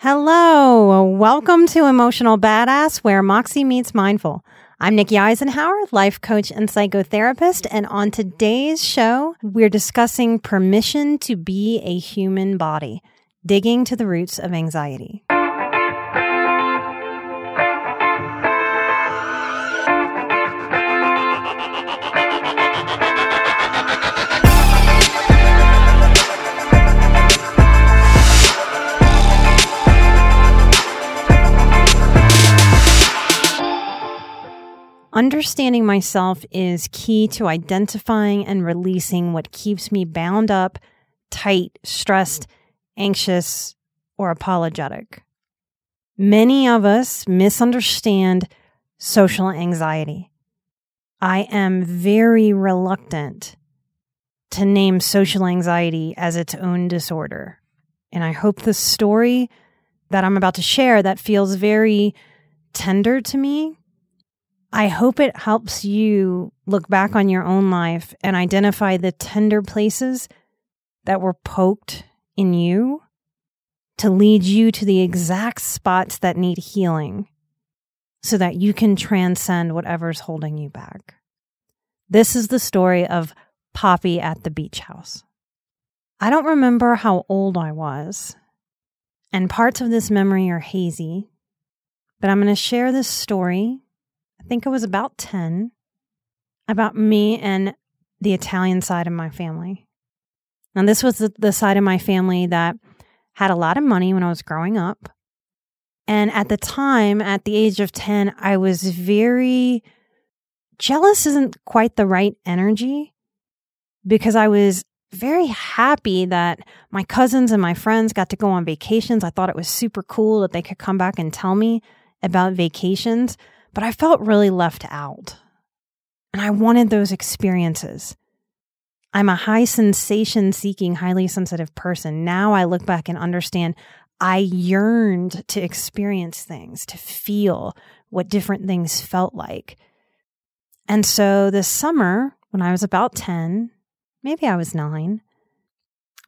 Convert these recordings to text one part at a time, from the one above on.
Hello, welcome to Emotional Badass, where Moxie meets Mindful. I'm Nikki Eisenhauer, life coach and psychotherapist, and on today's show, we're discussing permission to be a human body, digging to the roots of anxiety. Understanding myself is key to identifying and releasing what keeps me bound up, tight, stressed, anxious, or apologetic. Many of us misunderstand social anxiety. I am very reluctant to name social anxiety as its own disorder. And I hope the story that I'm about to share that feels very tender to me I hope it helps you look back on your own life and identify the tender places that were poked in you to lead you to the exact spots that need healing so that you can transcend whatever's holding you back. This is the story of Poppy at the beach house. I don't remember how old I was, and parts of this memory are hazy, but I'm going to share this story think I was about 10, about me and the Italian side of my family. Now, this was the, the side of my family that had a lot of money when I was growing up. And at the time, at the age of 10, I was very jealous, isn't quite the right energy because I was very happy that my cousins and my friends got to go on vacations. I thought it was super cool that they could come back and tell me about vacations but I felt really left out. And I wanted those experiences. I'm a high sensation seeking, highly sensitive person. Now I look back and understand I yearned to experience things, to feel what different things felt like. And so this summer, when I was about 10, maybe I was nine,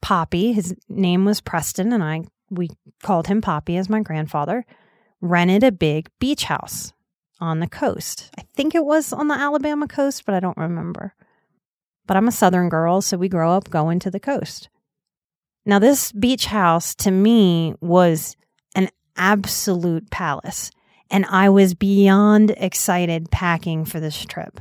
Poppy, his name was Preston, and I we called him Poppy as my grandfather, rented a big beach house on the coast. I think it was on the Alabama coast, but I don't remember. But I'm a Southern girl, so we grow up going to the coast. Now, this beach house to me was an absolute palace, and I was beyond excited packing for this trip.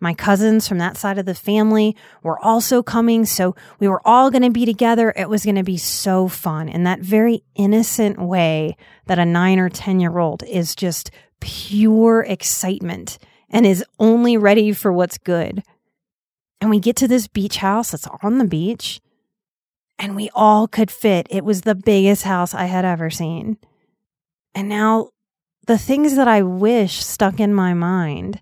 My cousins from that side of the family were also coming, so we were all going to be together. It was going to be so fun in that very innocent way that a nine or 10 year old is just pure excitement and is only ready for what's good. And we get to this beach house that's on the beach, and we all could fit. It was the biggest house I had ever seen. And now the things that I wish stuck in my mind,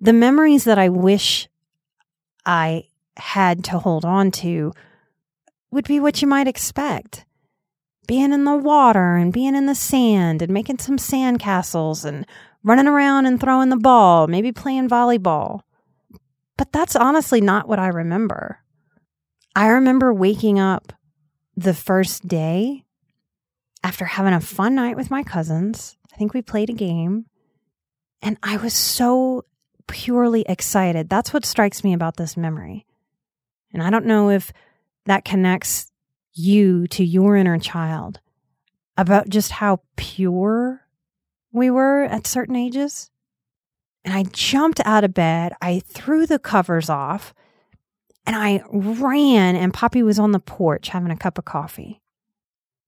the memories that I wish I had to hold on to would be what you might expect being in the water and being in the sand and making some sand castles and running around and throwing the ball, maybe playing volleyball. But that's honestly not what I remember. I remember waking up the first day after having a fun night with my cousins. I think we played a game. And I was so purely excited. That's what strikes me about this memory. And I don't know if that connects you to your inner child about just how pure we were at certain ages. And I jumped out of bed, I threw the covers off, and I ran. And Poppy was on the porch having a cup of coffee.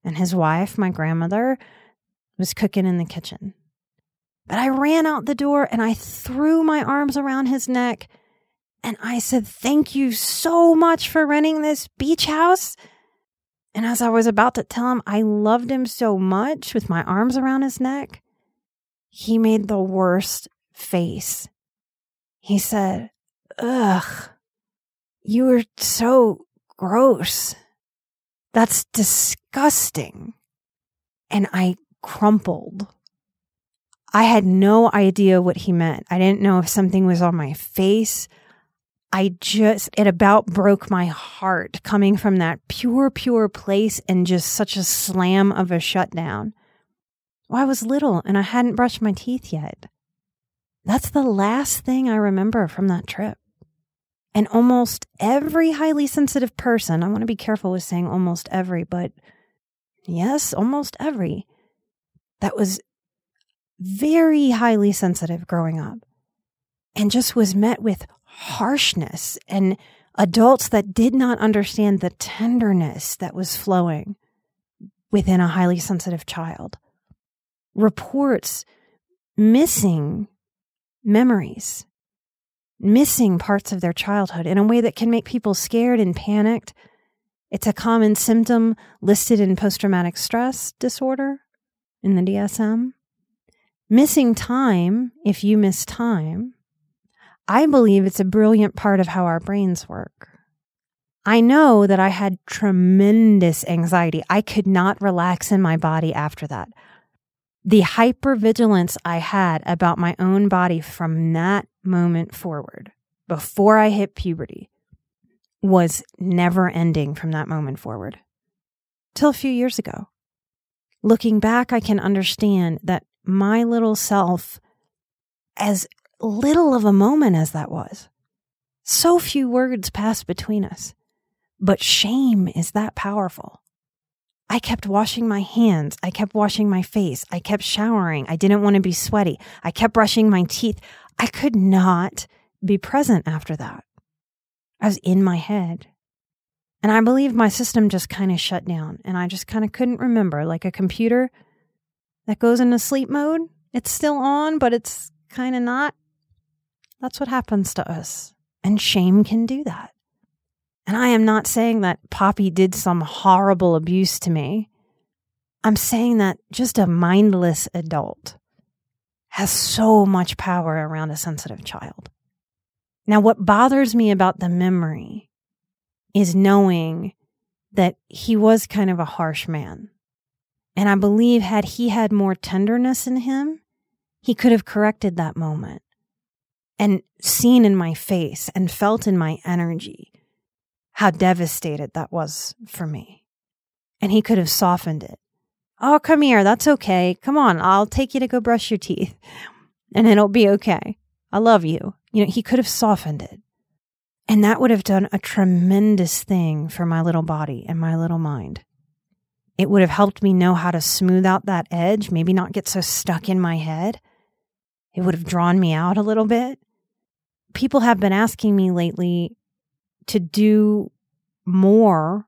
And his wife, my grandmother, was cooking in the kitchen. But I ran out the door and I threw my arms around his neck and I said, Thank you so much for renting this beach house. And as I was about to tell him I loved him so much with my arms around his neck, he made the worst face. He said, Ugh, you are so gross. That's disgusting. And I crumpled. I had no idea what he meant. I didn't know if something was on my face. I just, it about broke my heart coming from that pure, pure place and just such a slam of a shutdown. Well, I was little and I hadn't brushed my teeth yet. That's the last thing I remember from that trip. And almost every highly sensitive person, I want to be careful with saying almost every, but yes, almost every, that was very highly sensitive growing up and just was met with harshness and adults that did not understand the tenderness that was flowing within a highly sensitive child. Reports missing memories, missing parts of their childhood in a way that can make people scared and panicked. It's a common symptom listed in post traumatic stress disorder in the DSM. Missing time, if you miss time, I believe it's a brilliant part of how our brains work. I know that I had tremendous anxiety. I could not relax in my body after that. The hypervigilance I had about my own body from that moment forward, before I hit puberty, was never ending from that moment forward. Till a few years ago. Looking back, I can understand that my little self, as little of a moment as that was. So few words passed between us, but shame is that powerful. I kept washing my hands. I kept washing my face. I kept showering. I didn't want to be sweaty. I kept brushing my teeth. I could not be present after that. I was in my head. And I believe my system just kind of shut down and I just kind of couldn't remember like a computer that goes into sleep mode. It's still on, but it's kind of not. That's what happens to us. And shame can do that. And I am not saying that Poppy did some horrible abuse to me. I'm saying that just a mindless adult has so much power around a sensitive child. Now, what bothers me about the memory is knowing that he was kind of a harsh man. And I believe had he had more tenderness in him, he could have corrected that moment and seen in my face and felt in my energy how devastated that was for me. And he could have softened it. Oh, come here. That's okay. Come on. I'll take you to go brush your teeth and it'll be okay. I love you. You know, he could have softened it. And that would have done a tremendous thing for my little body and my little mind. It would have helped me know how to smooth out that edge, maybe not get so stuck in my head. It would have drawn me out a little bit people have been asking me lately to do more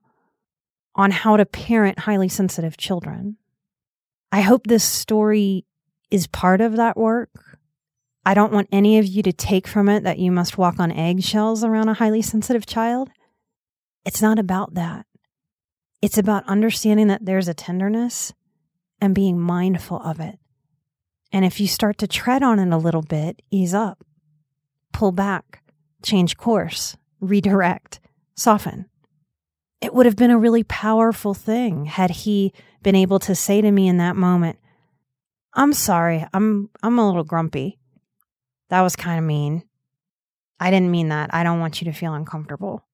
on how to parent highly sensitive children. I hope this story is part of that work. I don't want any of you to take from it that you must walk on eggshells around a highly sensitive child. It's not about that. It's about understanding that there's a tenderness and being mindful of it. And if you start to tread on it a little bit, ease up pull back, change course, redirect, soften. It would have been a really powerful thing had he been able to say to me in that moment, I'm sorry, I'm I'm a little grumpy. That was kind of mean. I didn't mean that. I don't want you to feel uncomfortable.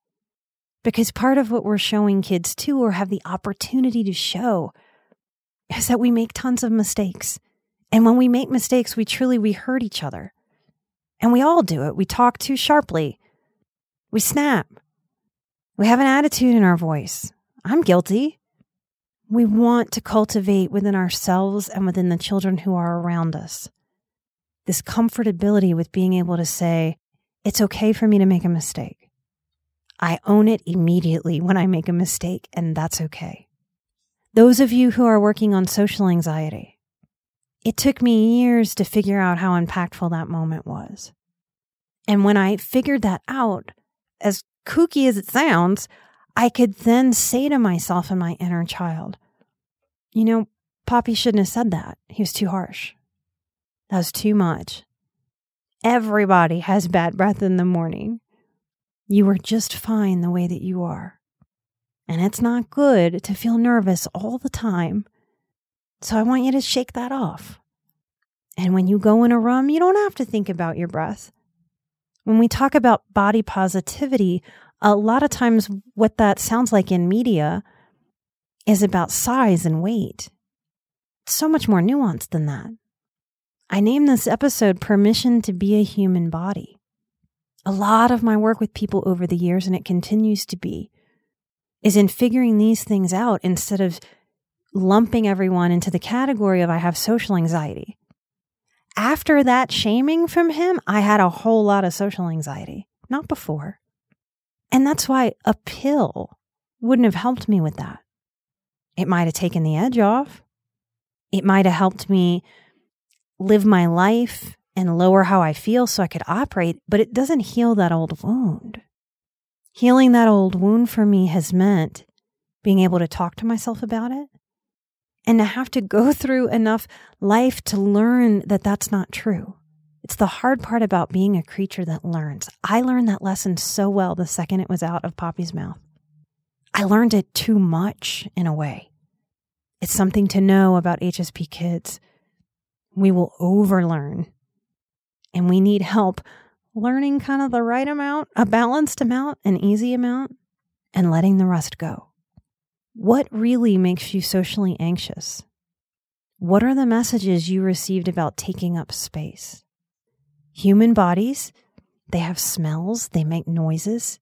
Because part of what we're showing kids too, or have the opportunity to show, is that we make tons of mistakes. And when we make mistakes, we truly we hurt each other. And we all do it. We talk too sharply. We snap. We have an attitude in our voice. I'm guilty. We want to cultivate within ourselves and within the children who are around us this comfortability with being able to say, it's okay for me to make a mistake. I own it immediately when I make a mistake, and that's okay. Those of you who are working on social anxiety, it took me years to figure out how impactful that moment was. And when I figured that out, as kooky as it sounds, I could then say to myself and my inner child, you know, Poppy shouldn't have said that. He was too harsh. That was too much. Everybody has bad breath in the morning. You are just fine the way that you are. And it's not good to feel nervous all the time. So I want you to shake that off. And when you go in a room, you don't have to think about your breath. When we talk about body positivity, a lot of times what that sounds like in media is about size and weight. It's so much more nuanced than that. I named this episode Permission to Be a Human Body. A lot of my work with people over the years, and it continues to be, is in figuring these things out instead of lumping everyone into the category of I have social anxiety. After that shaming from him, I had a whole lot of social anxiety, not before. And that's why a pill wouldn't have helped me with that. It might have taken the edge off. It might have helped me live my life and lower how I feel so I could operate, but it doesn't heal that old wound. Healing that old wound for me has meant being able to talk to myself about it and to have to go through enough life to learn that that's not true. It's the hard part about being a creature that learns. I learned that lesson so well the second it was out of Poppy's mouth. I learned it too much in a way. It's something to know about HSP kids. We will overlearn and we need help learning kind of the right amount, a balanced amount, an easy amount, and letting the rest go. What really makes you socially anxious? What are the messages you received about taking up space? Human bodies, they have smells, they make noises,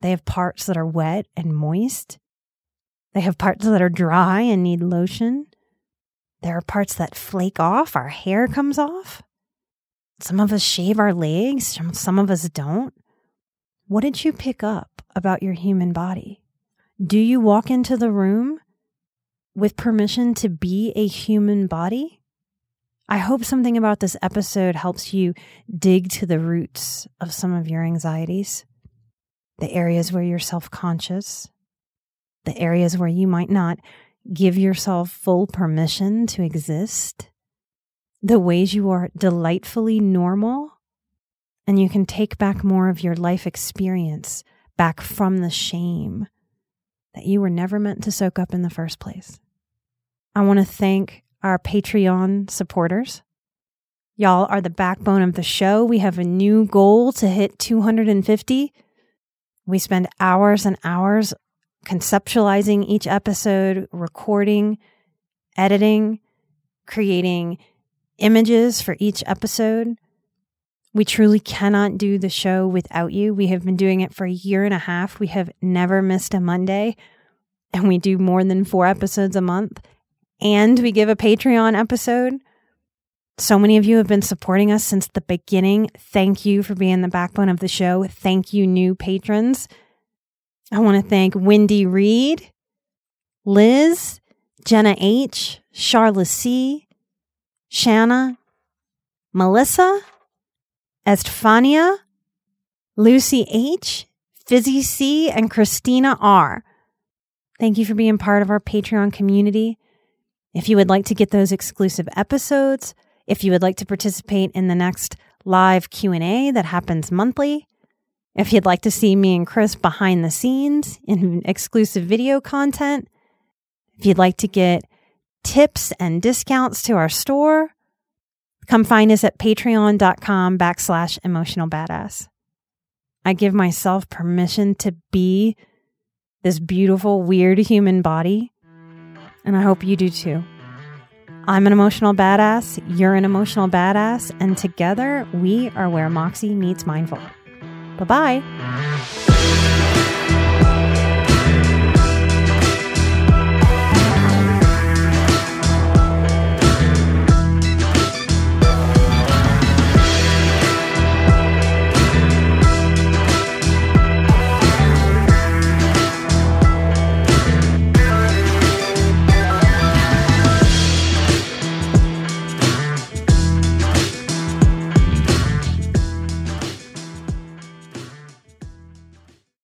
they have parts that are wet and moist, they have parts that are dry and need lotion. There are parts that flake off, our hair comes off. Some of us shave our legs, some of us don't. What did you pick up about your human body? Do you walk into the room with permission to be a human body? I hope something about this episode helps you dig to the roots of some of your anxieties, the areas where you're self conscious, the areas where you might not give yourself full permission to exist the ways you are delightfully normal, and you can take back more of your life experience back from the shame that you were never meant to soak up in the first place. I want to thank our Patreon supporters. Y'all are the backbone of the show. We have a new goal to hit 250. We spend hours and hours conceptualizing each episode, recording, editing, creating images for each episode. We truly cannot do the show without you. We have been doing it for a year and a half. We have never missed a Monday, and we do more than four episodes a month. And we give a Patreon episode. So many of you have been supporting us since the beginning. Thank you for being the backbone of the show. Thank you, new patrons. I want to thank Wendy Reed, Liz, Jenna H., Charla C., Shanna, Melissa, Estefania, Lucy H., Fizzy C., and Christina R. Thank you for being part of our Patreon community. If you would like to get those exclusive episodes, if you would like to participate in the next live Q&A that happens monthly, if you'd like to see me and Chris behind the scenes in exclusive video content, if you'd like to get tips and discounts to our store, come find us at patreon.com backslash emotional badass. I give myself permission to be this beautiful, weird human body, and I hope you do too. I'm an emotional badass, you're an emotional badass, and together we are where Moxie meets mindful. Bye bye.